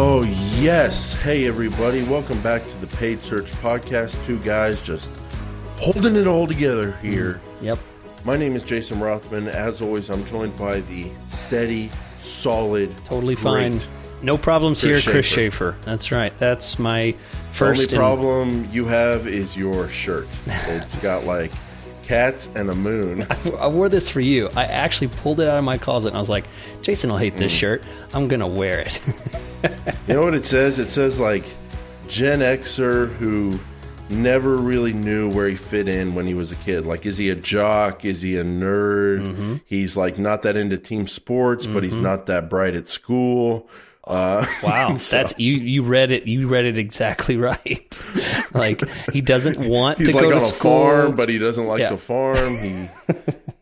Oh, yes. Hey, everybody. Welcome back to the Paid Search Podcast. Two guys just holding it all together here. Mm, yep. My name is Jason Rothman. As always, I'm joined by the steady, solid, Totally fine. No problems Chris here, Chris Schaefer. Schaefer. That's right. That's my The first. only problem you have is your shirt. It's got like cats and a moon. I wore this for you. I actually pulled it out of my closet and I was like, Jason will hate Mm. this shirt. I'm going to wear it. You know what it says? It says like Gen Xer who never really knew where he fit in when he was a kid. Like, is he a jock? Is he a nerd? Mm-hmm. He's like not that into team sports, but he's not that bright at school. Uh, wow. That's you you read it you read it exactly right. like he doesn't want he's to like go to a school. farm, but he doesn't like Yeah. the farm. He,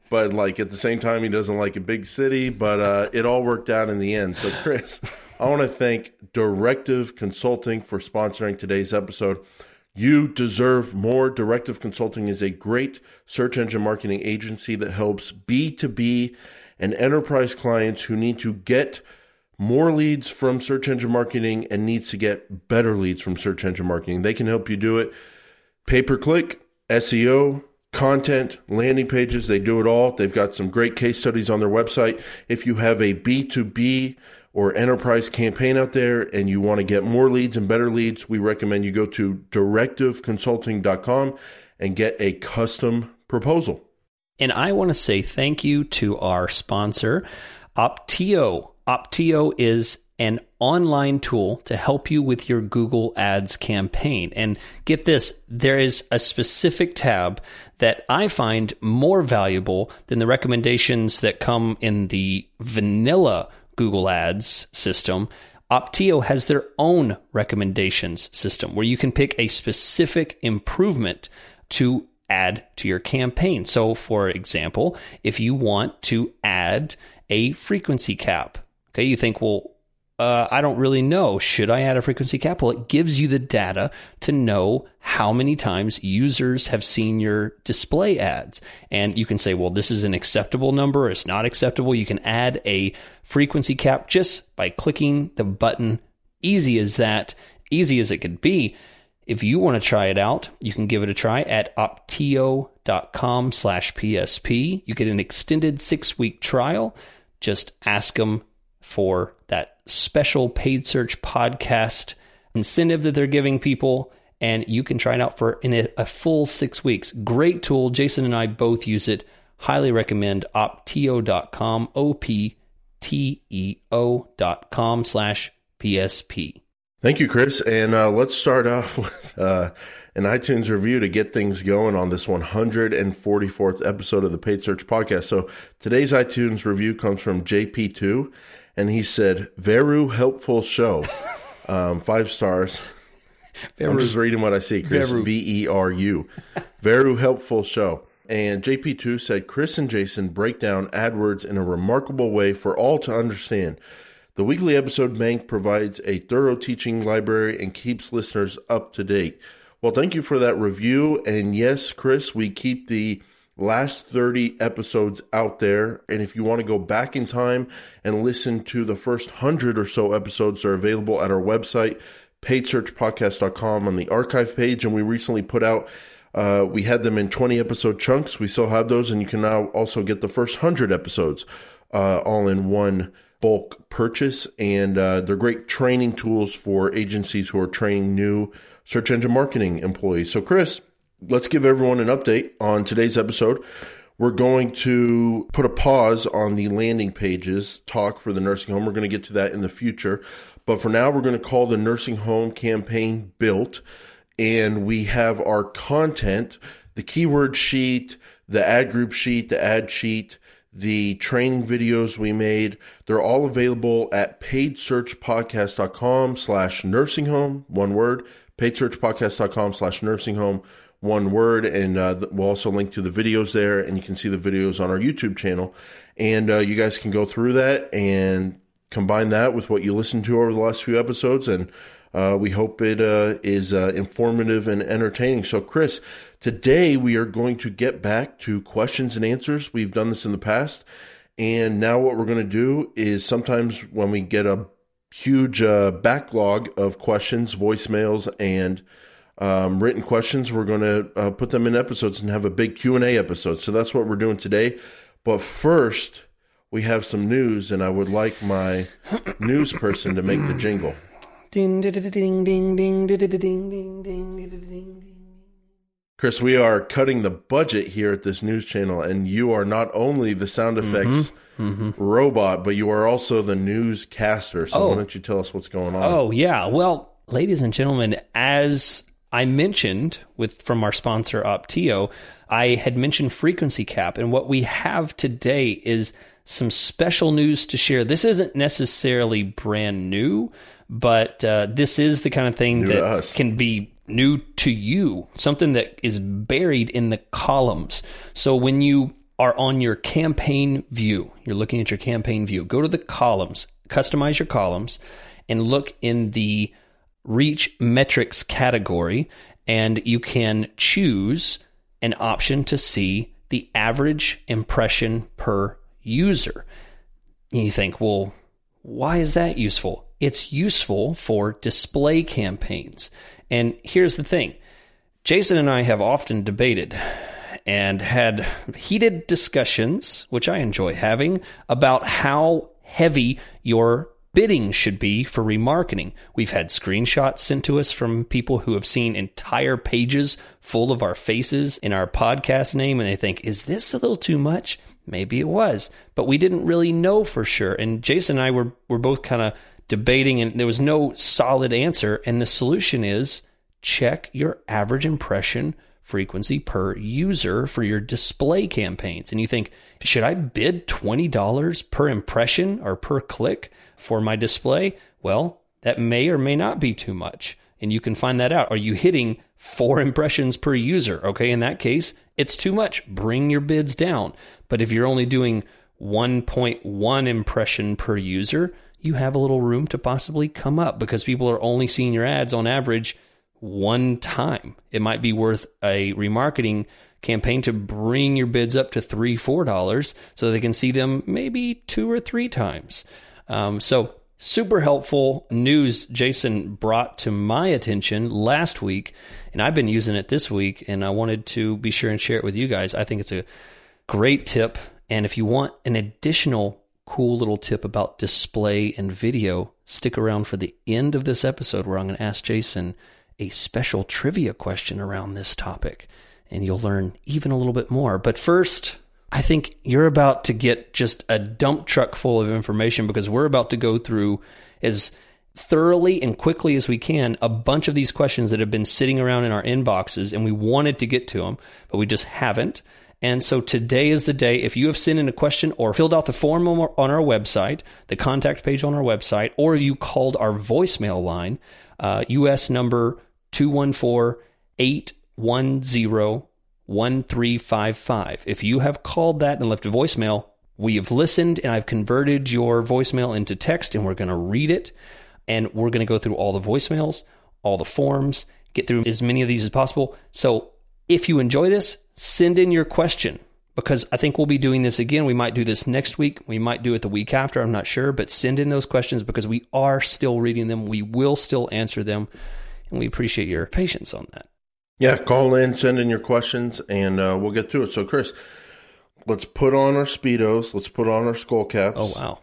but like at the same time, he doesn't like a big city. But uh, it all worked out in the end. So, Chris, I want to thank Directive Consulting for sponsoring today's episode. You deserve more. Directive Consulting is a great search engine marketing agency that helps B2B and enterprise clients who need to get more leads from search engine marketing and needs to get better leads from search engine marketing. They can help you do it pay per click, SEO, content, landing pages. They do it all. They've got some great case studies on their website. If you have a B2B or enterprise campaign out there and you want to get more leads and better leads, we recommend you go to directiveconsulting.com and get a custom proposal. And I want to say thank you to our sponsor, Opteo. Opteo is an online tool to help you with your Google Ads campaign. And get this, there is a specific tab that I find more valuable than the recommendations that come in the vanilla Google Ads system. Opteo has their own recommendations system where you can pick a specific improvement to add to your campaign. So, for example, if you want to add a frequency cap, okay, you think, well, uh, I don't really know. Should I add a frequency cap? Well, it gives you the data to know how many times users have seen your display ads. And you can say, well, this is an acceptable number, it's not acceptable. You can add a frequency cap just by clicking the button. Easy as that, easy as it could be. If you want to try it out, you can give it a try at opteo.com slash PSP. You get an extended six week trial. Just ask them for that special paid search podcast incentive that they're giving people. And you can try it out for in a, a full six weeks. Great tool. Jason and I both use it. Highly recommend opteo.com, O P T E O dot com slash PSP. Thank you, Chris. And uh, let's start off with uh, an iTunes review to get things going on this 144th episode of the Paid Search Podcast. So today's iTunes review comes from JP2, and he said, Veru helpful show. Um, five stars. I'm just reading what I see, Chris. Veru. V E R U. Veru helpful show. And JP2 said, Chris and Jason break down AdWords in a remarkable way for all to understand. The weekly episode bank provides a thorough teaching library and keeps listeners up to date. Well, thank you for that review. And yes, Chris, we keep the last 30 episodes out there. And if you want to go back in time and listen to the first 100 or so episodes, are available at our website, paidsearchpodcast.com on the archive page. And we recently put out uh, we had them in 20 episode chunks. We still have those, and you can now also get the first 100 episodes uh, all in one bulk purchase. And uh, they're great training tools for agencies who are training new search engine marketing employees. So, Chris, let's give everyone an update on today's episode. We're going to put a pause on the landing pages talk for the nursing home. We're going to get to that in the future. But for now, we're going to call the nursing home campaign built and we have our content, the keyword sheet, the ad group sheet, the ad sheet, the training videos we made. They're all available at paidsearchpodcast.com slash nursing home, one word, paidsearchpodcast.com slash nursing home, one word. And uh, we'll also link to the videos there and you can see the videos on our YouTube channel. And uh, you guys can go through that and combine that with what you listened to over the last few episodes and uh, we hope it uh, is uh, informative and entertaining. So, Chris, today we are going to get back to questions and answers. We've done this in the past. And now what we're going to do is sometimes when we get a huge uh, backlog of questions, voicemails, and um, written questions. We're going to uh, put them in episodes and have a big Q and A episode. So that's what we're doing today. But first, we have some news, and I would like my news person to make the jingle. Ding ding ding ding ding ding ding ding ding ding ding. Chris, we are cutting the budget here at this news channel, and you are not only the sound effects robot, but you are also the newscaster. So Oh. why don't you tell us what's going on? Oh yeah. Well, ladies and gentlemen, as I mentioned with from our sponsor Opteo, I had mentioned frequency cap, and what we have today is some special news to share. This isn't necessarily brand new, but uh, this is the kind of thing to that can be new to you, something that is buried in the columns. So when you are on your campaign view, you're looking at your campaign view, go to the columns, customize your columns, and look in the reach metrics category, and you can choose an option to see the average impression per user. And you think, well, why is that useful? It's useful for display campaigns. And here's the thing Jason and I have often debated and had heated discussions, which I enjoy having, about how heavy your bidding should be for remarketing. We've had screenshots sent to us from people who have seen entire pages full of our faces in our podcast name, and they think, is this a little too much? Maybe it was, but we didn't really know for sure. And Jason and I were, were both kind of debating, and there was no solid answer. And the solution is check your average impression frequency per user for your display campaigns. And you think, should I bid $20 per impression or per click for my display? Well, that may or may not be too much. And you can find that out. Are you hitting four impressions per user? Okay, in that case, it's too much. Bring your bids down. But if you're only doing 1.1 impression per user, you have a little room to possibly come up because people are only seeing your ads on average one time. It might be worth a remarketing campaign to bring your bids up to three, four dollars so they can see them maybe two or three times. Um, so super helpful news Jason brought to my attention last week, and I've been using it this week, and I wanted to be sure and share it with you guys. I think it's a great tip, and if you want an additional cool little tip about display and video, stick around for the end of this episode where I'm going to ask Jason a special trivia question around this topic, and you'll learn even a little bit more. But first, I think you're about to get just a dump truck full of information because we're about to go through as thoroughly and quickly as we can a bunch of these questions that have been sitting around in our inboxes, and we wanted to get to them, but we just haven't. And so today is the day. If you have sent in a question or filled out the form on our, website, the contact page on our website, or you called our voicemail line, uh, US number 214 810 1355. If you have called that and left a voicemail, we have listened and I've converted your voicemail into text and we're going to read it and we're going to go through all the voicemails, all the forms, get through as many of these as possible. So if you enjoy this, send in your question because I think we'll be doing this again. We might do this next week. We might do it the week after. I'm not sure, but send in those questions because we are still reading them. We will still answer them. And we appreciate your patience on that. Yeah, call in, send in your questions, and uh, we'll get to it. So, Chris, let's put on our speedos. Let's put on our skull caps. Oh, wow.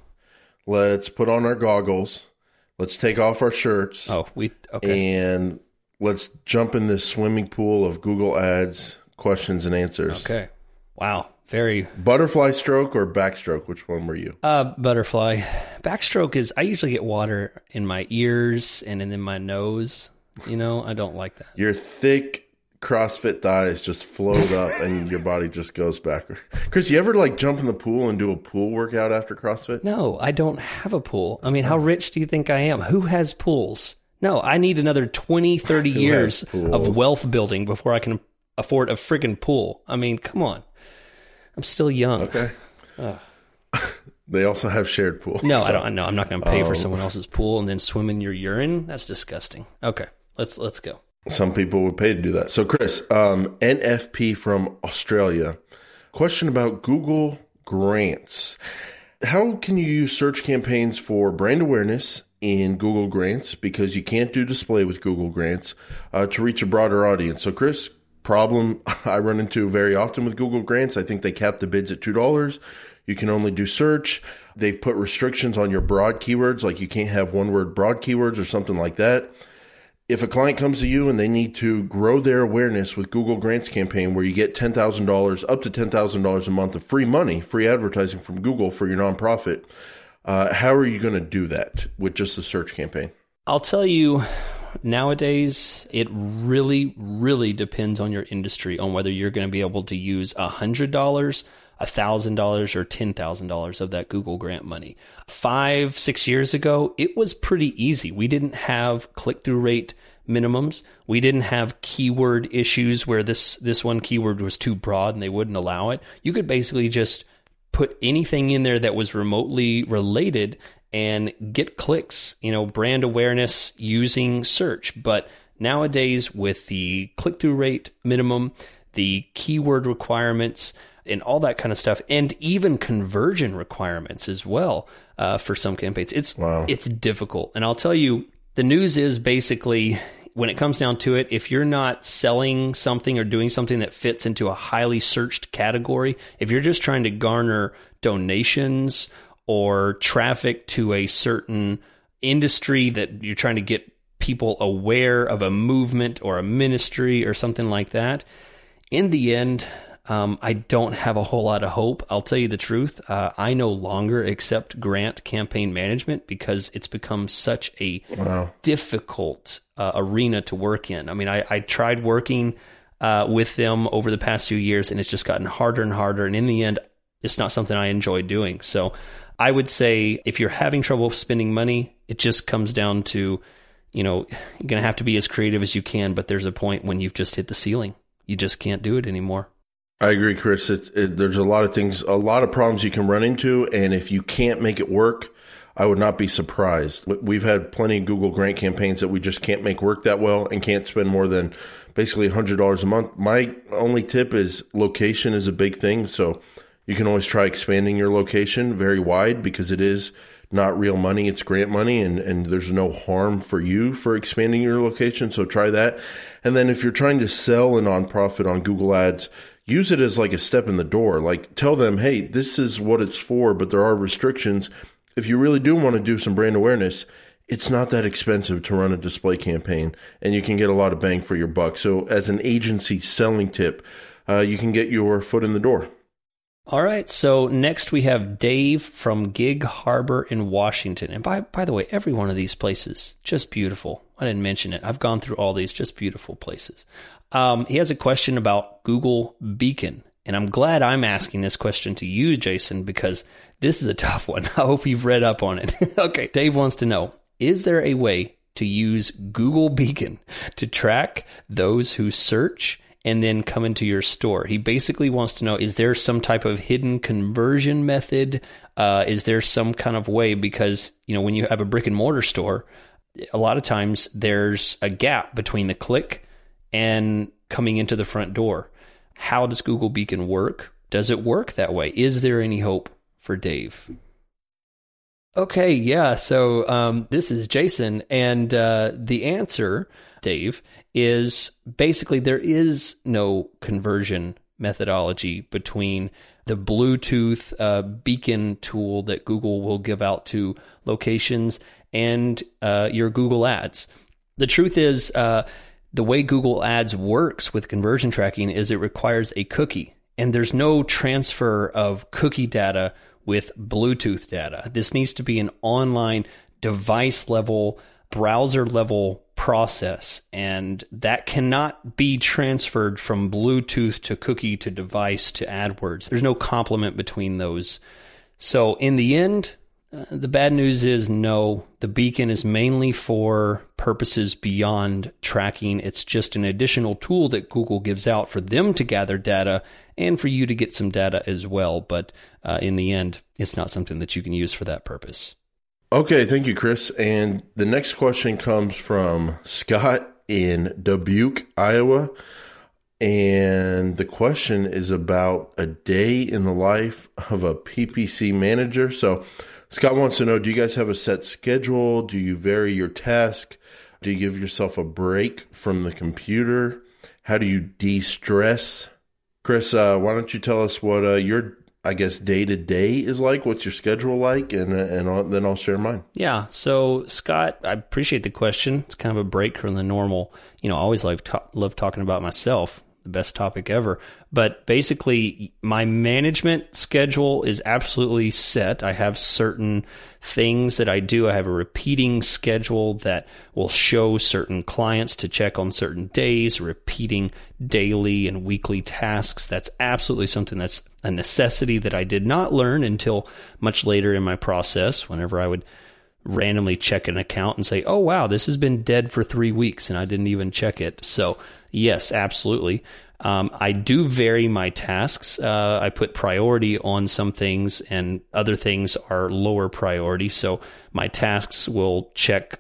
Let's put on our goggles. Let's take off our shirts. Oh, we, okay. And let's jump in this swimming pool of Google Ads questions and answers. Okay. Wow. Very Butterfly stroke or backstroke? Which one were you? uh butterfly. Backstroke is I usually get water in my ears and in my nose. You know, I don't like that. Your thick CrossFit thighs just float up and your body just goes backward. Chris, you ever like jump in the pool and do a pool workout after CrossFit? No, I don't have a pool. I mean, how rich do you think I am? Who has pools? No, I need another 20, 30 years of wealth building before I can afford a friggin' pool. I mean, come on. I'm still young. Okay. they also have shared pools. No, I don't. No, I'm not going to pay Oh. for someone else's pool and then swim in your urine. That's disgusting. Okay, let's let's go. Some people would pay to do that. So, Chris, um, NFP from Australia. Question about Google grants. How can you use search campaigns for brand awareness in Google Grants because you can't do display with Google Grants uh, to reach a broader audience. So, Chris, problem I run into very often with Google Grants, I think they cap the bids at $2. You can only do search. They've put restrictions on your broad keywords, like you can't have one word broad keywords or something like that. If a client comes to you and they need to grow their awareness with Google Grants campaign, where you get $10,000 up to $10,000 a month of free money, free advertising from Google for your nonprofit, uh, how are you going to do that with just a search campaign? I'll tell you, nowadays it really, really depends on your industry on whether you're going to be able to use $100, $1,000, or $10,000 of that Google grant money. Five, six years ago, it was pretty easy. We didn't have click through rate minimums. We didn't have keyword issues where this this one keyword was too broad and they wouldn't allow it. You could basically just put anything in there that was remotely related and get clicks, you know, brand awareness using search. But nowadays, with the click through rate minimum, the keyword requirements, and all that kind of stuff, and even conversion requirements as well uh, for some campaigns, it's wow. it's difficult. And I'll tell you, the news is basically when it comes down to it, if you're not selling something or doing something that fits into a highly searched category, if you're just trying to garner donations or traffic to a certain industry that you're trying to get people aware of a movement or a ministry or something like that, in the end, um, I don't have a whole lot of hope. I'll tell you the truth. Uh, I no longer accept grant campaign management because it's become such a wow. difficult uh, arena to work in. I mean, I, I tried working uh, with them over the past few years, and it's just gotten harder and harder. And in the end, it's not something I enjoy doing. So I would say if you're having trouble spending money, it just comes down to, you know, you're going to have to be as creative as you can, but there's a point when you've just hit the ceiling. You just can't do it anymore. I agree, Chris. It, it, there's a lot of things, a lot of problems you can run into, and if you can't make it work, I would not be surprised. We've had plenty of Google grant campaigns that we just can't make work that well and can't spend more than basically $100 a month. My only tip is location is a big thing. So you can always try expanding your location very wide because it is not real money, it's grant money, and, and there's no harm for you for expanding your location. So try that. And then if you're trying to sell a nonprofit on Google Ads, use it as like a step in the door. Like tell them, hey, this is what it's for, but there are restrictions. If you really do want to do some brand awareness, it's not that expensive to run a display campaign and you can get a lot of bang for your buck. So, as an agency selling tip, uh, you can get your foot in the door. All right. So next we have Dave from Gig Harbor in Washington. And by by the way, every one of these places just beautiful. I didn't mention it. I've gone through all these just beautiful places. Um, he has a question about Google Beacon. And I'm glad I'm asking this question to you, Jason, because this is a tough one. I hope you've read up on it. okay. Dave wants to know Is there a way to use Google Beacon to track those who search and then come into your store? He basically wants to know Is there some type of hidden conversion method? Uh, is there some kind of way? Because, you know, when you have a brick and mortar store, a lot of times there's a gap between the click and coming into the front door. How does Google Beacon work? Does it work that way? Is there any hope for Dave? Okay, yeah. So um, this is Jason, and uh, the answer, Dave, is basically there is no conversion methodology between the Bluetooth uh, beacon tool that Google will give out to locations and uh, your Google Ads. The truth is, uh, the way Google Ads works with conversion tracking is it requires a cookie, and there's no transfer of cookie data with Bluetooth data. This needs to be an online device level, browser level process, and that cannot be transferred from Bluetooth to cookie to device to AdWords. There's no complement between those. So, in the end, uh, the bad news is no, the beacon is mainly for purposes beyond tracking. It's just an additional tool that Google gives out for them to gather data and for you to get some data as well. But uh, in the end, it's not something that you can use for that purpose. Okay, thank you, Chris. And the next question comes from Scott in Dubuque, Iowa. And the question is about a day in the life of a PPC manager. So, Scott wants to know Do you guys have a set schedule? Do you vary your task? Do you give yourself a break from the computer? How do you de stress? Chris, uh, why don't you tell us what uh, your I guess day to day is like. What's your schedule like, and and I'll, then I'll share mine. Yeah. So Scott, I appreciate the question. It's kind of a break from the normal. You know, I always love love talking about myself the best topic ever. But basically, my management schedule is absolutely set. I have certain things that I do. I have a repeating schedule that will show certain clients to check on certain days, repeating daily and weekly tasks. That's absolutely something that's a necessity that I did not learn until much later in my process, whenever I would randomly check an account and say, oh, wow, this has been dead for three weeks and I didn't even check it. So, yes, absolutely. Um, I do vary my tasks. Uh, I put priority on some things and other things are lower priority. So, my tasks will check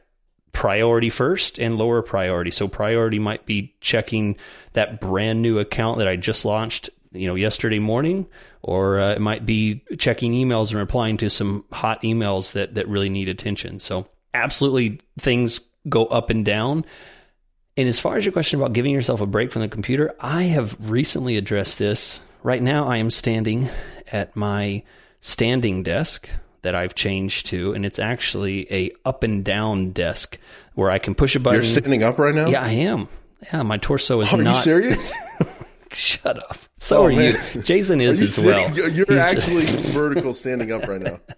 priority first and lower priority. So, priority might be checking that brand new account that I just launched you know yesterday morning or uh, it might be checking emails and replying to some hot emails that that really need attention so absolutely things go up and down and as far as your question about giving yourself a break from the computer i have recently addressed this right now i am standing at my standing desk that I've changed to, and it's actually a up and down desk where I can push a button. You're standing up right now. Yeah, I am. Yeah, my torso is Are not. you serious? Shut up. So oh, are man. you. Jason is you as well. You're He's actually just... vertical standing up right now.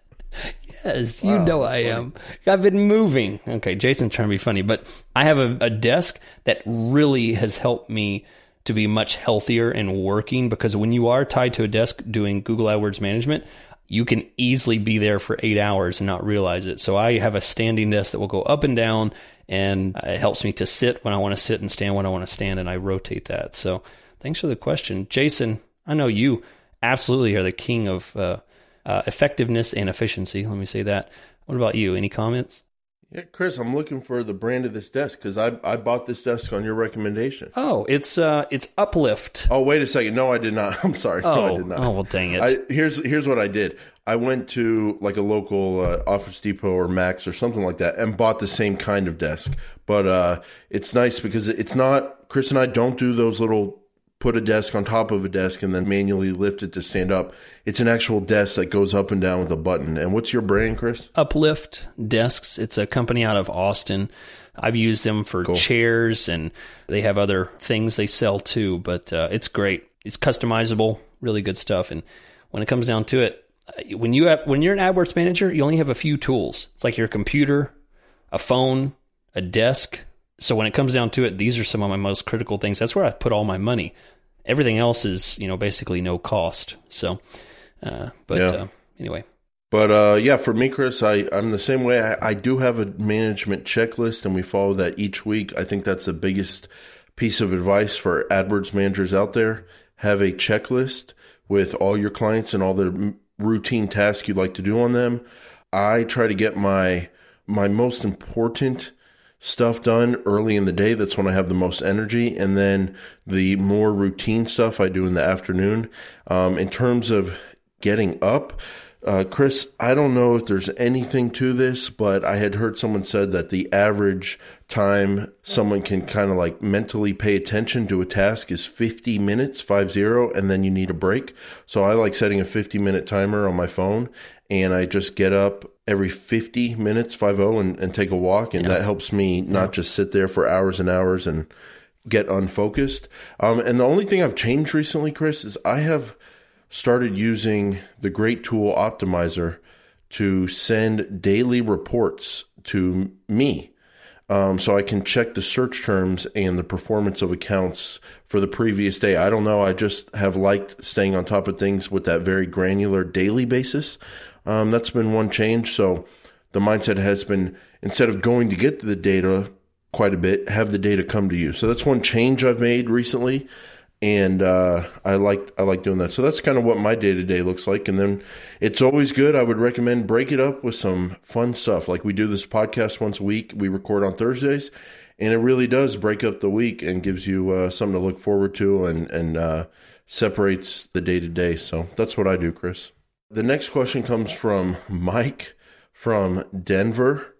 Yes, you know I funny. am. I've been moving. Okay, Jason's trying to be funny, but I have a, a desk that really has helped me to be much healthier and working because when you are tied to a desk doing Google AdWords management, you can easily be there for eight hours and not realize it. So I have a standing desk that will go up and down and it helps me to sit when I want to sit and stand when I want to stand and I rotate that. So Thanks for the question. Jason, I know you absolutely are the king of uh, uh, effectiveness and efficiency. Let me say that. What about you? Any comments? Yeah, Chris, I'm looking for the brand of this desk because I I bought this desk on your recommendation. Oh, it's uh it's Uplift. Oh, wait a second. No, I did not. I'm sorry. Oh, no, I did not. Oh, well, dang it. I, here's here's what I did. I went to like a local uh, Office Depot or Max or something like that and bought the same kind of desk. But uh, it's nice because it's not. Chris and I don't do those little put a desk on top of a desk and then manually lift it to stand up. It's an actual desk that goes up and down with a button. And what's your brand, Chris? Uplift Desks. It's a company out of Austin. I've used them for cool. chairs and they have other things they sell too, but uh, it's great. It's customizable, really good stuff. And when it comes down to it, uh, when you have, when you're an AdWords manager, you only have a few tools. It's like your computer, a phone, a desk. So when it comes down to it, these are some of my most critical things. That's where I put all my money everything else is you know basically no cost. So, uh, but yeah. uh, anyway. But uh, yeah, for me, Chris, I, I'm the same way. I, I do have a management checklist, and we follow that each week. I think that's the biggest piece of advice for AdWords managers out there. Have a checklist with all your clients and all the routine tasks you'd like to do on them. I try to get my my most important stuff done early in the day. That's when I have the most energy. And then the more routine stuff I do in the afternoon. Um, in terms of getting up, uh, Chris, I don't know if there's anything to this, but I had heard someone said that the average time someone can kind of like mentally pay attention to a task is 50 minutes, five zero, and then you need a break. So I like setting a 50 minute timer on my phone and I just get up every 50 minutes, 50, and, and take a walk. And yeah. that helps me not yeah. just sit there for hours and hours and get unfocused. Um, and the only thing I've changed recently, Chris, is I have started using the great tool Optimizer to send daily reports to me. Um, so I can check the search terms and the performance of accounts for the previous day. I don't know. I just have liked staying on top of things with that very granular daily basis. Um, that's been one change. So the mindset has been instead of going to get the data quite a bit, have the data come to you. So that's one change I've made recently, and uh, I like I like doing that. So that's kind of what my day to day looks like. And then it's always good. I would recommend break it up with some fun stuff. Like we do this podcast once a week. We record on Thursdays, and it really does break up the week and gives you uh, something to look forward to and and uh, separates the day to day. So that's what I do, Chris. The next question comes from Mike. from Denver.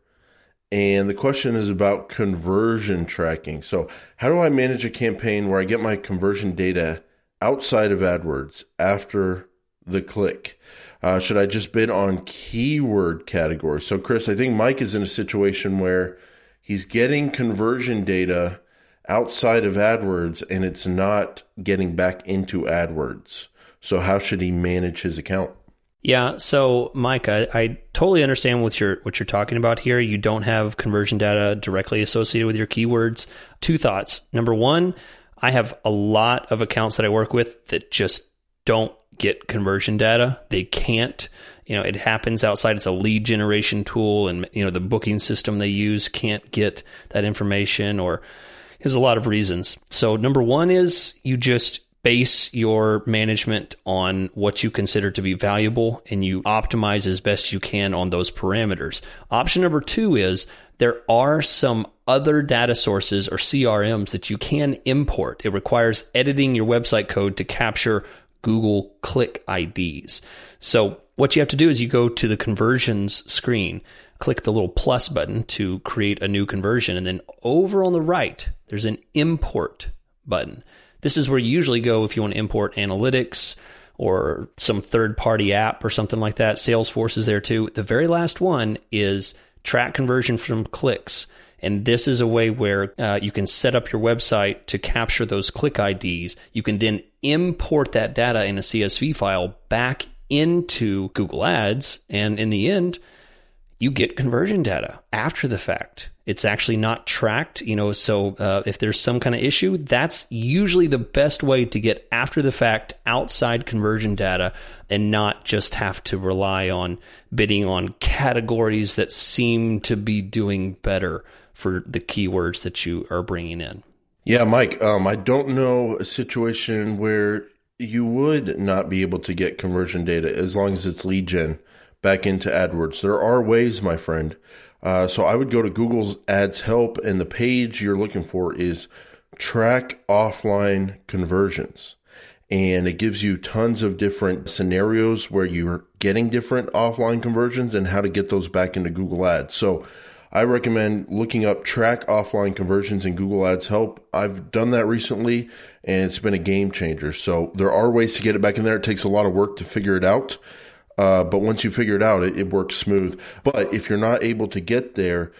And the question is about conversion tracking. So, how do I manage a campaign where I get my conversion data outside of AdWords after the click? Uh, should I just bid on keyword categories? So, Chris, I think Mike is in a situation where he's getting conversion data outside of AdWords and it's not getting back into AdWords. So, how should he manage his account? Yeah, so Mike, I, I, totally understand what you're what you're talking about here. You don't have conversion data directly associated with your keywords. Two thoughts. Number one, I have a lot of accounts that I work with that just don't get conversion data. They can't. You know, it happens outside. It's a lead generation tool, and you know the booking system they use can't get that information, or there's a lot of reasons. So number one is you just base your management on what you consider to be valuable and you optimize as best you can on those parameters. Option number two is there are some other data sources or CRMs that you can import. It requires editing your website code to capture Google click IDs. So what you have to do is you go to the conversions screen, click the little plus button to create a new conversion, and then over on the right, there's an import button. This is where you usually go if you want to import analytics or some third party app or something like that. Salesforce is there too. The very last one is track conversion from clicks. And this is a way where uh, you can set up your website to capture those click IDs. You can then import that data in a CSV file back into Google Ads. And in the end, you get conversion data after the fact. It's actually not tracked, you know. So uh, if there's some kind of issue, that's usually the best way to get after the fact outside conversion data and not just have to rely on bidding on categories that seem to be doing better for the keywords that you are bringing in. Yeah, Mike. Um, I don't know a situation where you would not be able to get conversion data as long as it's lead gen back into AdWords. There are ways, my friend. Uh, so I would go to Google's Ads Help, and the page you're looking for is track offline conversions. And it gives you tons of different scenarios where you're getting different offline conversions and how to get those back into Google Ads. So I recommend looking up track offline conversions in Google Ads Help. I've done that recently and it's been a game changer. So there are ways to get it back in there. It takes a lot of work to figure it out. Uh, but once you figure it out, it, it works smooth. But if you're not able to get there,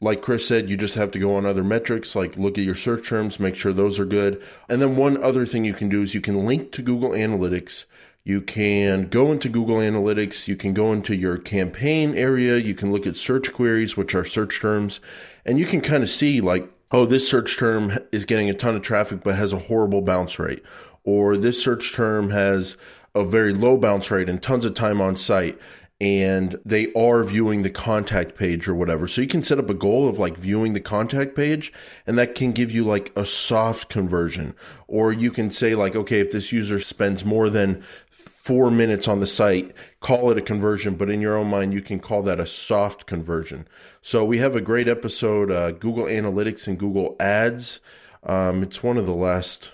like Chris said, you just have to go on other metrics, like look at your search terms, make sure those are good. And then one other thing you can do is you can link to Google Analytics. You can go into Google Analytics. You can go into your campaign area. You can look at search queries, which are search terms, and you can kind of see like, oh, this search term is getting a ton of traffic, but has a horrible bounce rate. Or this search term has a very low bounce rate and tons of time on site and they are viewing the contact page or whatever. So you can set up a goal of like viewing the contact page and that can give you like a soft conversion. Or you can say like, okay, if this user spends more than four minutes on the site, call it a conversion, but in your own mind, you can call that a soft conversion. So we have a great episode, uh, Google Analytics and Google Ads. Um, it's one of the last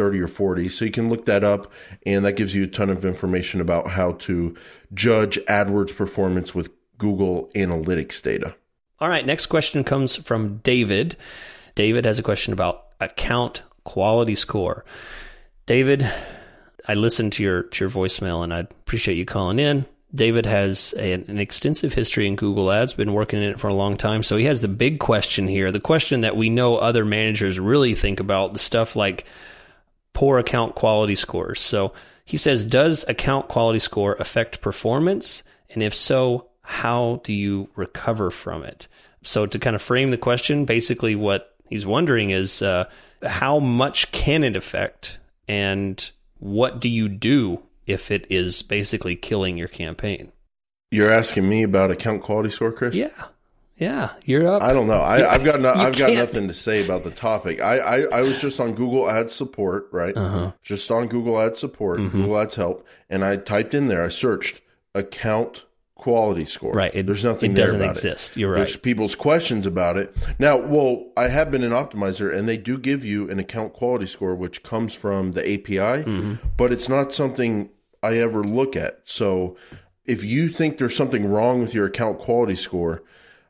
30 or 40. So you can look that up, and that gives you a ton of information about how to judge AdWords performance with Google Analytics data. All right, next question comes from David. David has a question about account quality score. David, I listened to your to your voicemail and I appreciate you calling in. David has a, an extensive history in Google Ads, been working in it for a long time. So he has the big question here, the question that we know other managers really think about, the stuff like poor account quality scores. So he says, Does account quality score affect performance? And if so, how do you recover from it? So, to kind of frame the question, basically what he's wondering is uh, how much can it affect? And what do you do if it is basically killing your campaign? You're asking me about account quality score, Chris? Yeah. Yeah, you're up. I don't know. I, have got no, I've got nothing to say about the topic. I, I, I was just on Google Ads support, right? Uh-huh. Just on Google Ads support, mm-hmm. Google Ads help, and I typed in there. I searched account quality score. Right. It, There's nothing. It doesn't exist. It. You're right. There's people's questions about it. Now, well, I have been an optimizer, and they do give you an account quality score, which comes from the API, mm-hmm. but it's not something I ever look at. So if you think there's something wrong with your account quality score,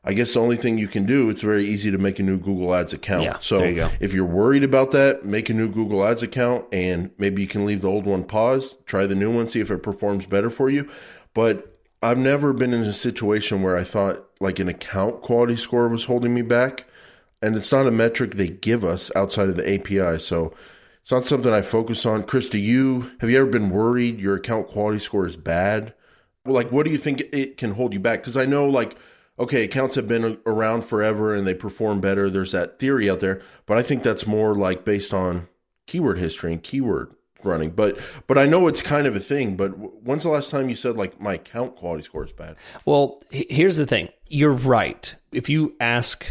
I guess the only thing you can do, it's very easy to make a new Google Ads account. Yeah, so you if you're worried about that, make a new Google Ads account and maybe you can leave the old one paused, try the new one, see if it performs better for you. But I've never been in a situation where I thought like an account quality score was holding me back. And it's not a metric they give us outside of the API. So it's not something I focus on. Chris, do you have you ever been worried your account quality score is bad? Well, like what do you think it can hold you back? Because I know like okay, accounts have been around forever and they perform better. There's that theory out there, but I think that's more like based on keyword history and keyword running. But but I know it's kind of a thing. But when's the last time you said like my account quality score is bad? Well, here's the thing. You're right. If you ask,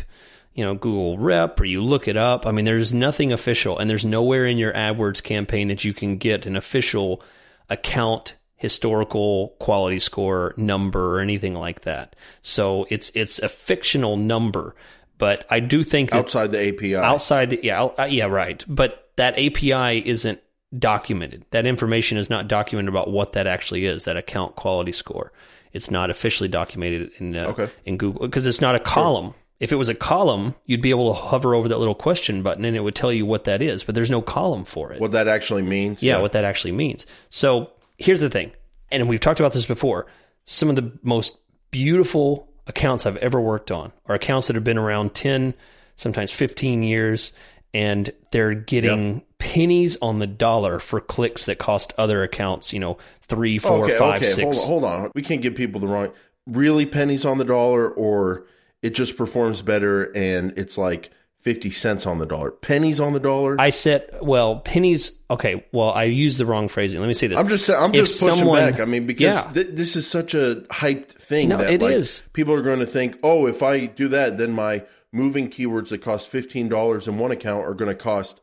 you know, Google Rep or you look it up, I mean, there's nothing official, and there's nowhere in your AdWords campaign that you can get an official account historical quality score number or anything like that. So it's it's a fictional number, but I do think outside the API. Outside the yeah, uh, yeah, right. But that API isn't documented. That information is not documented about what that actually is, that account quality score. It's not officially documented in uh, okay. in Google because it's not a column. Sure. If it was a column, you'd be able to hover over that little question button and it would tell you what that is, but there's no column for it. What that actually means? Yeah, yeah. what that actually means. So here's the thing, and we've talked about this before. Some of the most beautiful accounts I've ever worked on are accounts that have been around 10, sometimes 15 years, and they're getting yep. pennies on the dollar for clicks that cost other accounts, you know, three, four, okay, five, okay. six. Hold on, hold on. We can't give people the wrong. Really, pennies on the dollar, or it just performs better and it's like 50 cents on the dollar. Pennies on the dollar? I said, well, pennies. Okay, well, I used the wrong phrasing. Let me say this. I'm just I'm if just pushing someone, back. I mean, because yeah. th- this is such a hyped thing no, that it like, is. people are going to think, oh, if I do that, then my moving keywords that cost $15 in one account are going to cost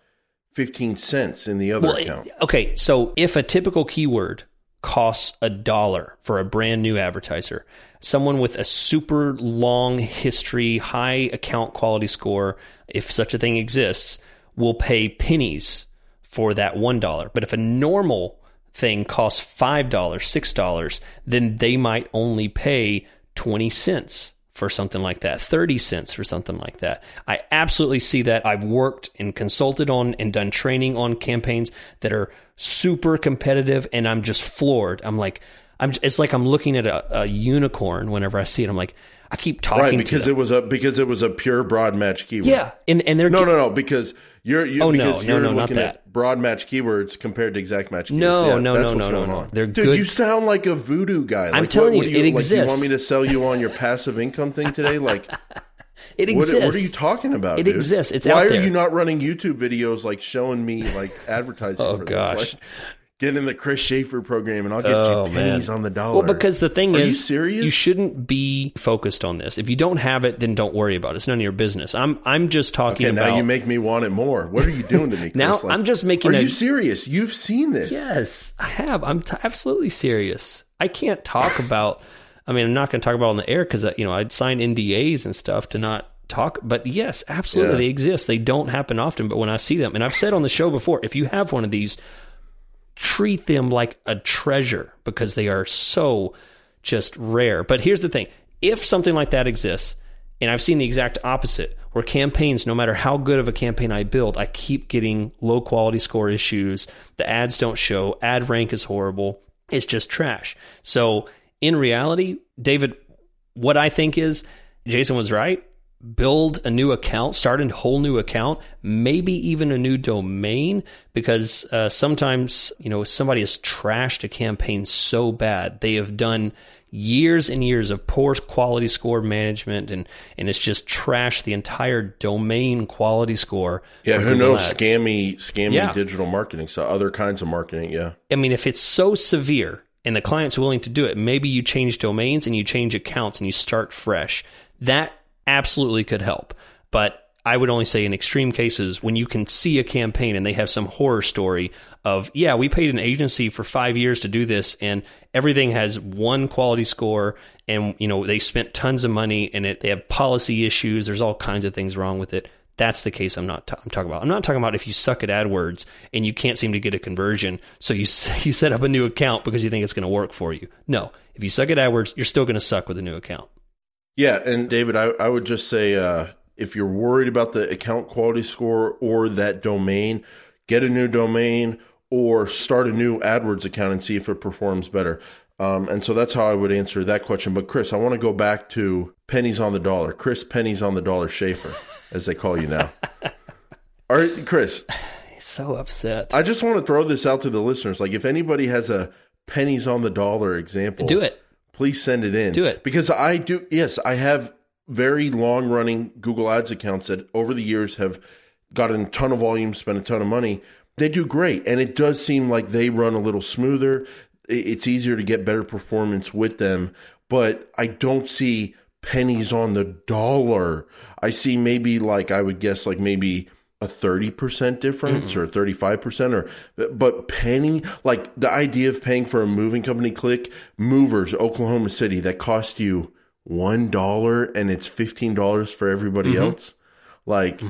15 cents in the other well, account. Okay, so if a typical keyword costs a dollar for a brand new advertiser, someone with a super long history, high account quality score, if such a thing exists, will pay pennies for that $1. But if a normal thing costs $5, $6, then they might only pay 20 cents for something like that, 30 cents for something like that. I absolutely see that. I've worked and consulted on and done training on campaigns that are super competitive and I'm just floored. I'm like, I'm. It's like I'm looking at a, a unicorn whenever I see it. I'm like, I keep talking to it right because it was a because it was a pure broad match keyword. Yeah, and and they're no no no because you're you oh because no you're no no looking not at that broad match keywords compared to exact match. Keywords. No yeah, no that's no what's no no going no. on. They're Dude, good. you sound like a voodoo guy. Like, I'm telling what, you, what it like, exists. You want me to sell you on your passive income thing today? Like. It what, exists. what, are you talking about? It dude? exists. It's Why are you not running YouTube videos like showing me like advertising? oh for gosh, this? Like, get in the Chris Schaefer program and I'll get Oh, you pennies man. on the dollar. Well, because the thing Are is, you serious? you shouldn't be focused on this. If you don't have it, then don't worry about it. It's none of your business. I'm I'm just talking Okay, about. now you make me want it more. What are you doing to me? Chris? Now, Like, I'm just making Are a- you serious? You've seen this? Yes, I have. I'm t- absolutely serious. I can't talk about. I mean, I'm not going to talk about it on the air because uh, you know I'd sign NDAs and stuff to not talk. But yes, absolutely, Yeah. they exist. They don't happen often, but when I see them, and I've said on the show before, if you have one of these, treat them like a treasure because they are so just rare. But here's the thing: if something like that exists, and I've seen the exact opposite, where campaigns, no matter how good of a campaign I build, I keep getting low quality score issues. The ads don't show. Ad rank is horrible. It's just trash. So in reality, David, what I think is Jason was right. Build a new account, start a whole new account, maybe even a new domain, because uh, sometimes you know somebody has trashed a campaign so bad they have done years and years of poor quality score management, and and it's just trashed the entire domain quality score. Yeah, who knows? Ads. Scammy, scammy Yeah. digital marketing. So other kinds of marketing. Yeah. I mean, if it's so severe and the client's willing to do it, maybe you change domains and you change accounts and you start fresh. That absolutely could help. But I would only say in extreme cases when you can see a campaign and they have some horror story of, yeah, we paid an agency for five years to do this and everything has one quality score and, you know, they spent tons of money and it, they have policy issues. There's all kinds of things wrong with it. That's the case I'm not t- I'm talking about. I'm not talking about if you suck at AdWords and you can't seem to get a conversion, so you you set up a new account because you think it's going to work for you. No, if you suck at AdWords, you're still going to suck with a new account. Yeah, and David, I, I would just say uh, if you're worried about the account quality score or that domain, get a new domain or start a new AdWords account and see if it performs better. Um, and so that's how I would answer that question. But Chris, I want to go back to pennies on the dollar. Chris pennies on the dollar Schaefer, as they call you now. All right, Chris. He's so upset. I just want to throw this out to the listeners. Like, if anybody has a pennies on the dollar example, Do it. Please send it in. Do it. because I do. Yes, I have very long running Google Ads accounts that over the years have gotten a ton of volume, spent a ton of money. They do great, and it does seem like they run a little smoother. It's easier to get better performance with them, but I don't see pennies on the dollar. I see maybe like I would guess like maybe a 30% difference or 35% or but penny like the idea of paying for a moving company click movers Oklahoma City that cost you one dollar and it's fifteen dollars for everybody else like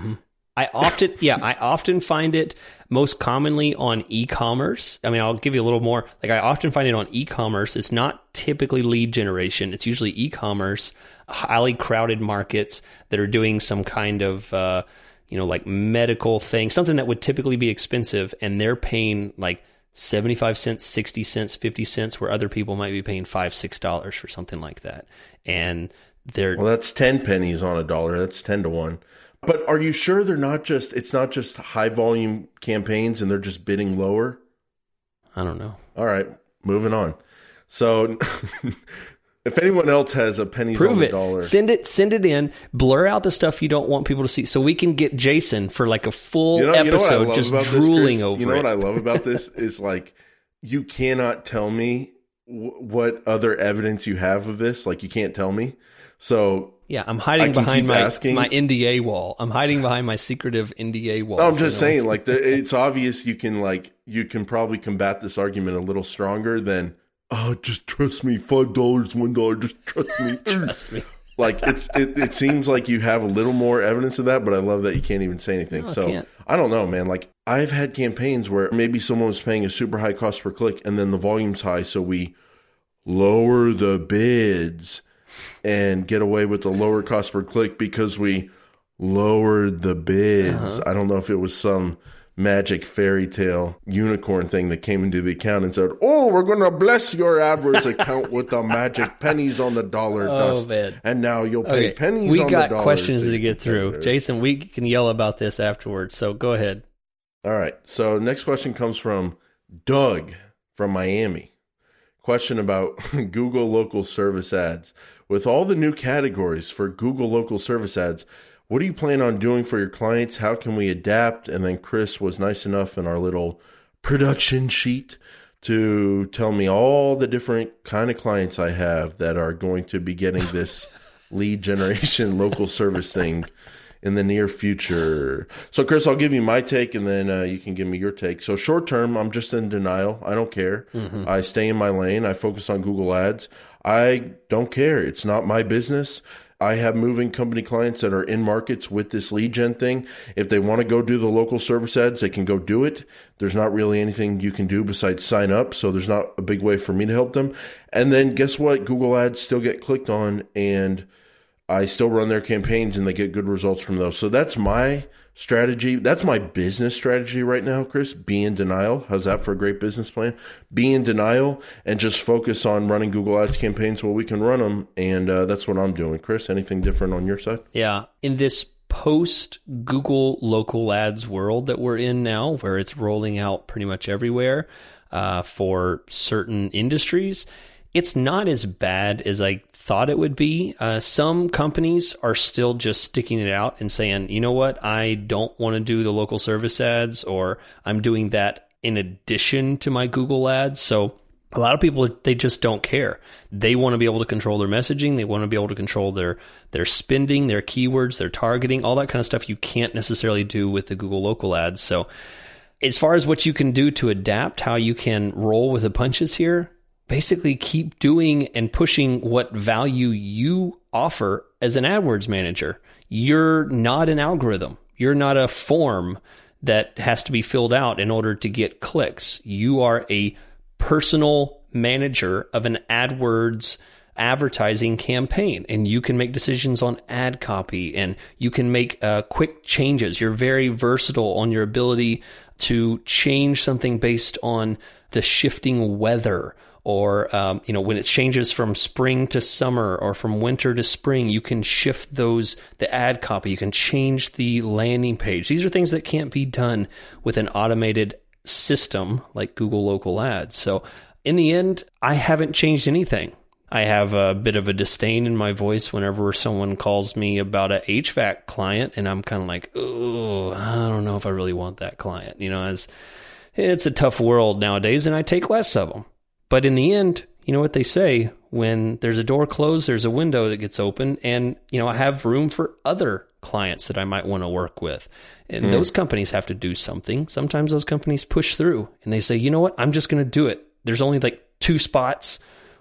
I often, yeah, I often find it most commonly on e-commerce. I mean, I'll give you a little more. Like, I often find it on e-commerce. It's not typically lead generation. It's usually e-commerce, highly crowded markets that are doing some kind of, uh, you know, like medical thing, something that would typically be expensive, and they're paying like 75 cents, 60 cents, 50 cents, where other people might be paying five, six dollars for something like that. And they're well that's 10 pennies on a dollar that's 10 to 1 but are you sure they're not just it's not just high volume campaigns and they're just bidding lower I don't know. all right moving on so if anyone else has a on Prove it. dollar Send it. Send it in. Blur out the stuff you don't want people to see, so we can get Jason for like a full you know, you know episode just about this, drooling over You know it. what I love about this is like you cannot tell me w- what other evidence you have of this. Like you can't tell me. So yeah, I'm hiding behind my asking. my NDA wall. I'm hiding behind my secretive NDA wall. I'm just saying, like the, it's obvious you can like you can probably combat this argument a little stronger than oh just trust me five dollars one dollar just trust me Trust me. like it's it, it seems like you have a little more evidence of that but i love that you can't even say anything No, I so can't. i don't know man like i've had campaigns where maybe someone was paying a super high cost per click and then the volume's high so we lower the bids and get away with the lower cost per click because we lowered the bids Uh-huh. i don't know if it was some magic fairy tale unicorn thing that came into the account and said, "Oh, we're going to bless your AdWords account with the magic pennies on the dollar Oh, dust, man. and now you'll pay Okay, pennies." we got questions to get through. Jason, we can yell about this afterwards. So go ahead. All right. So next question comes from Doug from Miami. Question about Google local service ads. With all the new categories for Google local service ads, what do you plan on doing for your clients? How can we adapt? And then Chris was nice enough in our little production sheet to tell me all the different kind of clients I have that are going to be getting this lead generation local service thing in the near future. So, Chris, I'll give you my take, and then uh, you can give me your take. So, short term, I'm just in denial. I don't care. I stay in my lane. I focus on Google Ads. I don't care. It's not my business. I have moving company clients that are in markets with this lead gen thing. If they want to go do the local service ads, they can go do it. There's not really anything you can do besides sign up. So there's not a big way for me to help them. And then guess what? Google ads still get clicked on and I still run their campaigns and they get good results from those. So that's my strategy. That's my business strategy right now, Chris. Be in denial. How's that for a great business plan? Be in denial and just focus on running Google Ads campaigns while we can run them. And uh, that's what I'm doing. Chris, anything different on your side? Yeah. In this post Google local ads world that we're in now, where it's rolling out pretty much everywhere uh, for certain industries, it's not as bad as I thought it would be. Uh, some companies are still just sticking it out and saying, you know what, I don't want to do the local service ads, or I'm doing that in addition to my Google ads. So a lot of people they just don't care. They want to be able to control their messaging. They want to be able to control their their spending, their keywords, their targeting, all that kind of stuff. You can't necessarily do with the Google local ads. So, as far as what you can do to adapt, how you can roll with the punches here, basically keep doing and pushing what value you offer as an AdWords manager. You're not an algorithm. You're not a form that has to be filled out in order to get clicks. You are a personal manager of an AdWords advertising campaign and you can make decisions on ad copy and you can make uh, quick changes. You're very versatile on your ability to change something based on the shifting weather or um, you know when it changes from spring to summer or from winter to spring you can shift those the ad copy you can change the landing page these are things that can't be done with an automated system like google local ads so in the end i haven't changed anything I have a bit of a disdain in my voice whenever someone calls me about a HVAC client, and I'm kind of like, oh, I don't know if I really want that client. You know, as it's a tough world nowadays, and I take less of them. But in the end, you know what they say when there's a door closed, there's a window that gets open, and you know I have room for other clients that I might want to work with. And mm. those companies have to do something. Sometimes those companies push through and they say, you know what, I'm just going to do it. There's only like two spots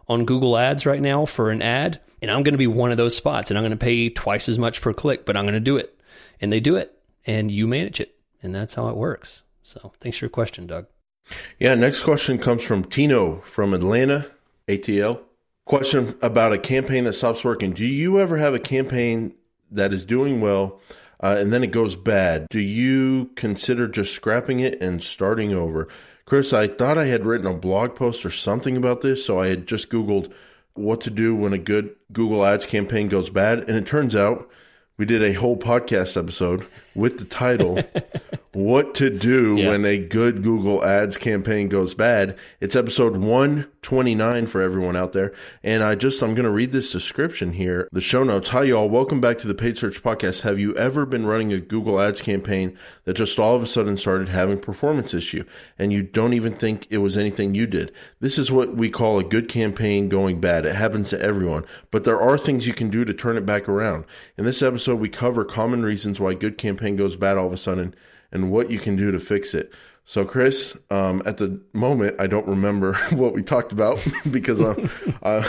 on Google Ads right now for an ad, and I'm going to be one of those spots, and I'm going to pay twice as much per click, but I'm going to do it. And they do it, and you manage it. And that's how it works. So thanks for your question, Doug. Yeah, next question comes from Tino from Atlanta, ATL. Question about a campaign that stops working. Do you ever have a campaign that is doing well uh, and then it goes bad? Do you consider just scrapping it and starting over? Chris, I thought I had written a blog post or something about this, so I had just Googled what to do when a good Google Ads campaign goes bad. And it turns out we did a whole podcast episode with the title What to Do yeah. When a Good Google Ads Campaign Goes Bad. It's episode 129 for everyone out there. And I just, I'm going to read this description here. The show notes. Hi, y'all. Welcome back to the Paid Search Podcast. Have you ever been running a Google Ads campaign that just all of a sudden started having performance issue and you don't even think it was anything you did? This is what we call a good campaign going bad. It happens to everyone, but there are things you can do to turn it back around. In this episode, we cover common reasons why good goes bad all of a sudden and what you can do to fix it. So, Chris, um, at the moment, I don't remember what we talked about because I'm uh,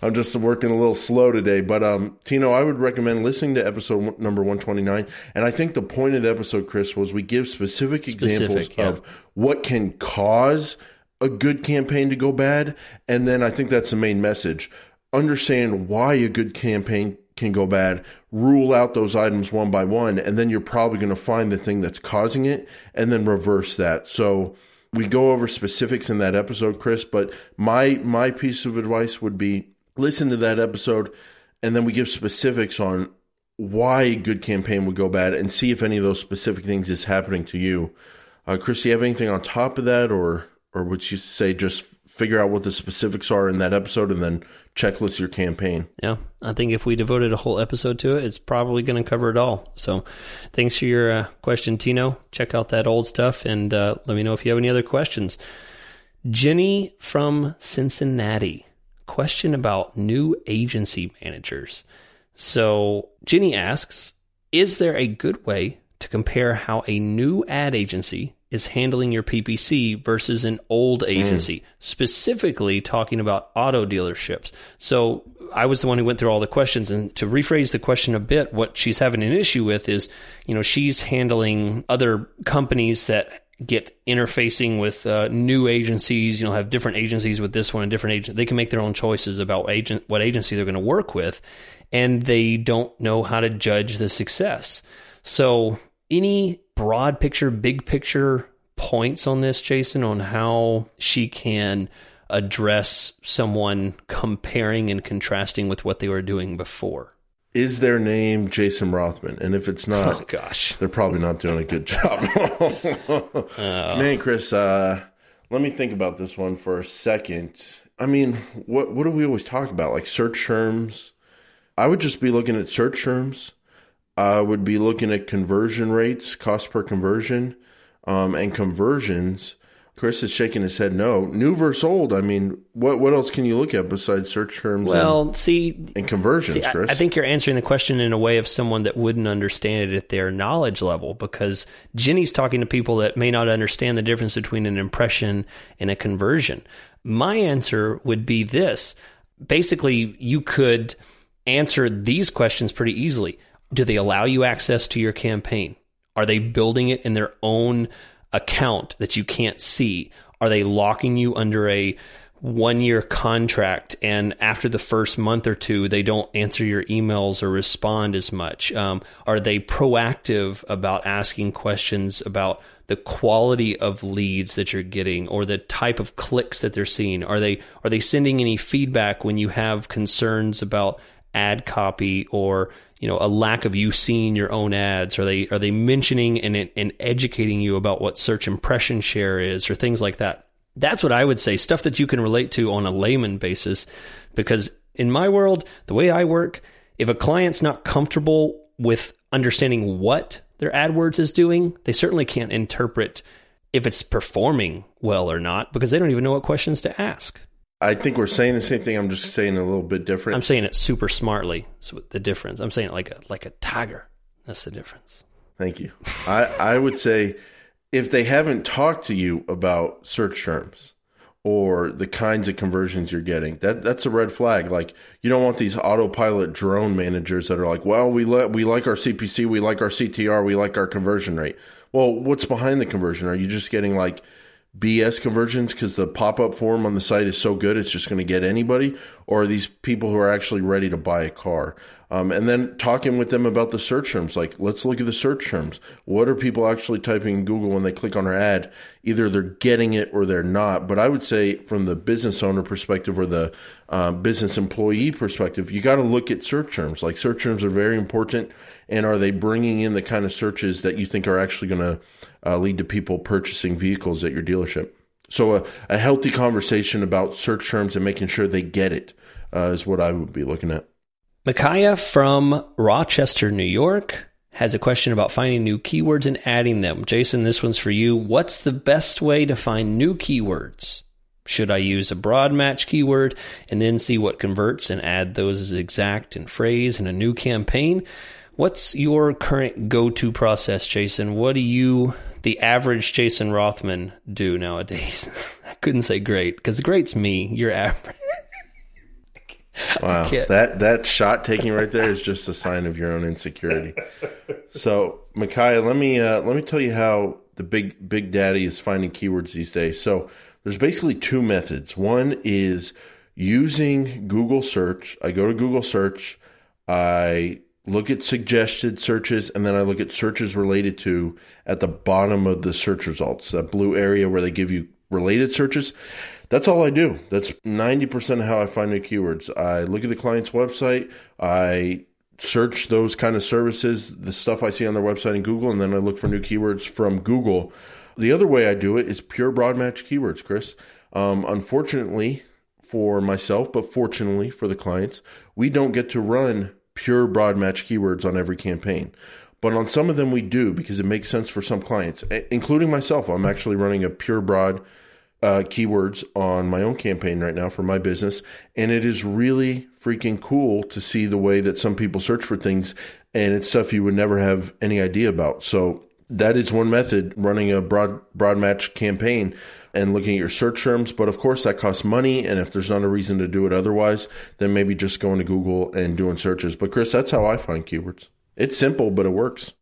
I'm just working a little slow today. But um, Tino, I would recommend listening to episode number 129. And I think the point of the episode, Chris, was we give specific, specific examples yeah. of what can cause a good campaign to go bad, and then I think that's the main message. Understand why a good campaign can go bad, rule out those items one by one, and then you're probably going to find the thing that's causing it and then reverse that. So we go over specifics in that episode, Chris, but my my piece of advice would be listen to that episode and then we give specifics on why a good campaign would go bad and see if any of those specific things is happening to you. Uh, Chris, do you have anything on top of that or or would you say just figure out what the specifics are in that episode and then checklist your campaign. Yeah, I think if we devoted a whole episode to it, it's probably going to cover it all. So, thanks for your uh, question, Tino. Check out that old stuff and uh, let me know if you have any other questions. Jenny from Cincinnati, question about new agency managers. So, Jenny asks Is there a good way to compare how a new ad agency is handling your PPC versus an old mm. agency, mm. specifically talking about auto dealerships. So I was the one who went through all the questions. And to rephrase the question a bit, what she's having an issue with is, you know, she's handling other companies that get interfacing with uh, new agencies. You know, have different agencies with this one and different agent. They can make their own choices about agent what agency they're going to work with, and they don't know how to judge the success. So any broad picture, big picture points on this, Jason, on how she can address someone comparing and contrasting with what they were doing before? Is their name Jason Rothman? And if it's not, oh, gosh, they're probably not doing a good job. oh. Man, Chris, uh, let me think about this one for a second. I mean, what what do we always talk about? Like search terms. I would just be looking at search terms I would be looking at conversion rates, cost per conversion, um, and conversions. Chris is shaking his head no. New versus old. I mean, what what else can you look at besides search terms? Well, and, see, and conversions, see, Chris. I, I, think you're answering the question in a way of someone that wouldn't understand it at their knowledge level, because Jenny's talking to people that may not understand the difference between an impression and a conversion. My answer would be this: basically, you could answer these questions pretty easily do they allow you access to your campaign? Are they building it in their own account that you can't see? Are they locking you under a one year contract and after the first month or two they don't answer your emails or respond as much um, are they proactive about asking questions about the quality of leads that you're getting or the type of clicks that they're seeing are they are they sending any feedback when you have concerns about ad copy or you know a lack of you seeing your own ads are they are they mentioning and, and educating you about what search impression share is or things like that that's what I would say, stuff that you can relate to on a layman basis. Because in my world, the way I work, if a client's not comfortable with understanding what their AdWords is doing, they certainly can't interpret if it's performing well or not because they don't even know what questions to ask. I think we're saying the same thing. I'm just saying a little bit different. I'm saying it super smartly. So the difference. I'm saying it like a like a tiger. That's the difference. Thank you. I I would say if they haven't talked to you about search terms or the kinds of conversions you're getting, that that's a red flag. Like you don't want these autopilot drone managers that are like, well, we let we like our CPC, we like our CTR, we like our conversion rate. Well, what's behind the conversion? Are you just getting like BS conversions because the pop up form on the site is so good it's just going to get anybody, or these people who are actually ready to buy a car? Um, and then talking with them about the search terms, like let's look at the search terms. What are people actually typing in Google when they click on our ad? Either they're getting it or they're not. But I would say, from the business owner perspective or the uh, business employee perspective, you got to look at search terms. Like search terms are very important, and are they bringing in the kind of searches that you think are actually going to uh, lead to people purchasing vehicles at your dealership? So a, a healthy conversation about search terms and making sure they get it uh, is what I would be looking at. Micaiah from Rochester, New York has a question about finding new keywords and adding them. Jason, this one's for you. What's the best way to find new keywords? Should I use a broad match keyword and then see what converts and add those as exact and phrase in a new campaign? What's your current go to process, Jason? What do you, the average Jason Rothman, do nowadays? I couldn't say great because great's me. You're average. Wow, that that shot taking right there is just a sign of your own insecurity. So, Micaiah, let me uh, let me tell you how the big big daddy is finding keywords these days. So, there's basically two methods. One is using Google search. I go to Google search, I look at suggested searches, and then I look at searches related to at the bottom of the search results, that blue area where they give you related searches. That's all I do. That's 90% of how I find new keywords. I look at the client's website, I search those kind of services, the stuff I see on their website in Google, and then I look for new keywords from Google. The other way I do it is pure broad match keywords, Chris. Um, unfortunately for myself, but fortunately for the clients, we don't get to run pure broad match keywords on every campaign. But on some of them, we do because it makes sense for some clients, including myself. I'm actually running a pure broad uh, keywords on my own campaign right now for my business. And it is really freaking cool to see the way that some people search for things and it's stuff you would never have any idea about. So that is one method running a broad, broad match campaign and looking at your search terms. But of course, that costs money. And if there's not a reason to do it otherwise, then maybe just going to Google and doing searches. But Chris, that's how I find keywords. It's simple, but it works.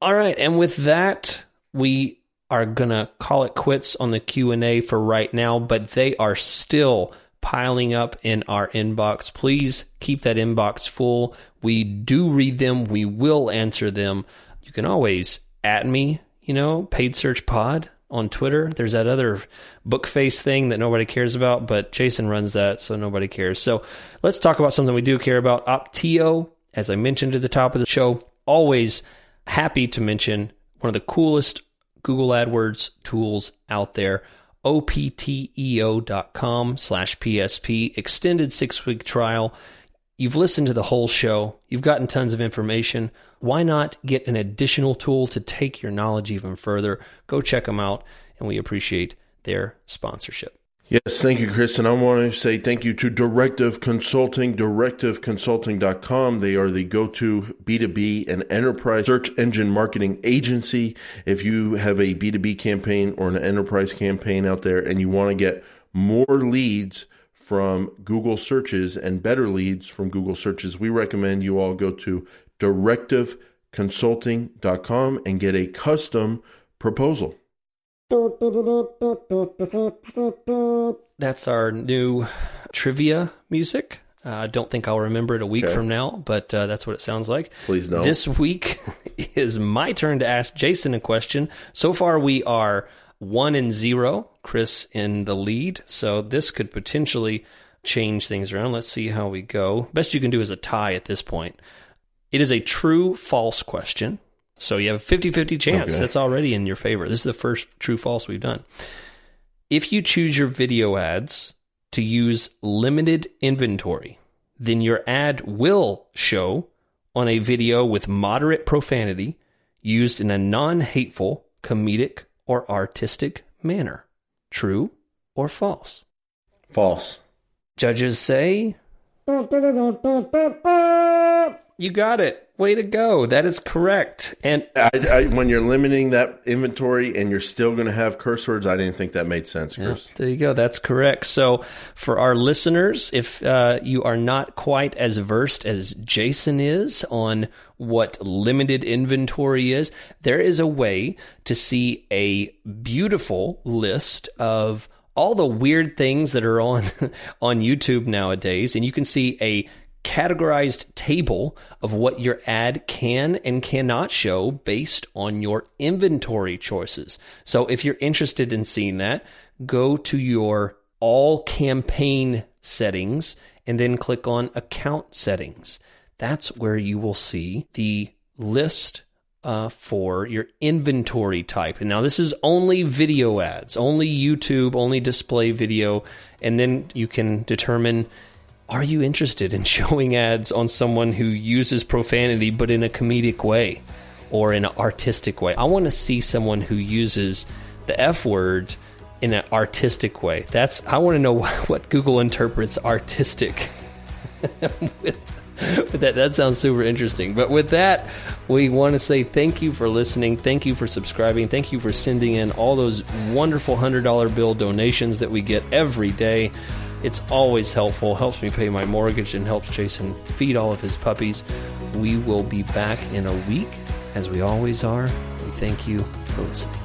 All right. And with that, we are going to call it quits on the Q&A for right now, but they are still piling up in our inbox. Please keep that inbox full. We do read them. We will answer them. You can always at me, you know, paid search pod on Twitter. There's that other book face thing that nobody cares about, but Jason runs that, so nobody cares. So let's talk about something we do care about. Opteo. as I mentioned at the top of the show, always happy to mention one of the coolest Google AdWords tools out there. opteo.com slash PSP, extended six week trial. You've listened to the whole show, you've gotten tons of information. Why not get an additional tool to take your knowledge even further? Go check them out, and we appreciate their sponsorship. Yes, thank you, Chris. And I want to say thank you to Directive Consulting, directiveconsulting.com. They are the go to B2B and enterprise search engine marketing agency. If you have a B2B campaign or an enterprise campaign out there and you want to get more leads from Google searches and better leads from Google searches, we recommend you all go to Directive consulting.com and get a custom proposal. That's our new trivia music. Uh, I don't think I'll remember it a week Okay. from now, but uh, that's what it sounds like. Please don't. This week is my turn to ask Jason a question. So far, we are one and zero. Chris in the lead, so this could potentially change things around. Let's see how we go. Best you can do is a tie at this point. It is a true false question. So you have a 50 50 chance. Okay. That's already in your favor. This is the first true false we've done. If you choose your video ads to use limited inventory, then your ad will show on a video with moderate profanity used in a non hateful, comedic, or artistic manner. True or false? False. Judges say. You got it. Way to go. That is correct. And I, I, when you're limiting that inventory and you're still going to have curse words, I didn't think that made sense, Chris. There you go. That's correct. So, for our listeners, if uh, you are not quite as versed as Jason is on what limited inventory is, there is a way to see a beautiful list of all the weird things that are on on YouTube nowadays, and you can see a categorized table of what your ad can and cannot show based on your inventory choices. So if you're interested in seeing that, go to your all campaign settings and then click on account settings. That's where you will see the list uh, for your inventory type. And now this is only video ads, only YouTube, only display video. And then you can determine are you interested in showing ads on someone who uses profanity but in a comedic way or in an artistic way? I want to see someone who uses the F word in an artistic way. That's I want to know what Google interprets artistic with with that that sounds super interesting but with that we want to say thank you for listening thank you for subscribing thank you for sending in all those wonderful hundred dollar bill donations that we get every day it's always helpful helps me pay my mortgage and helps jason feed all of his puppies. We will be back in a week as we always are. We thank you for listening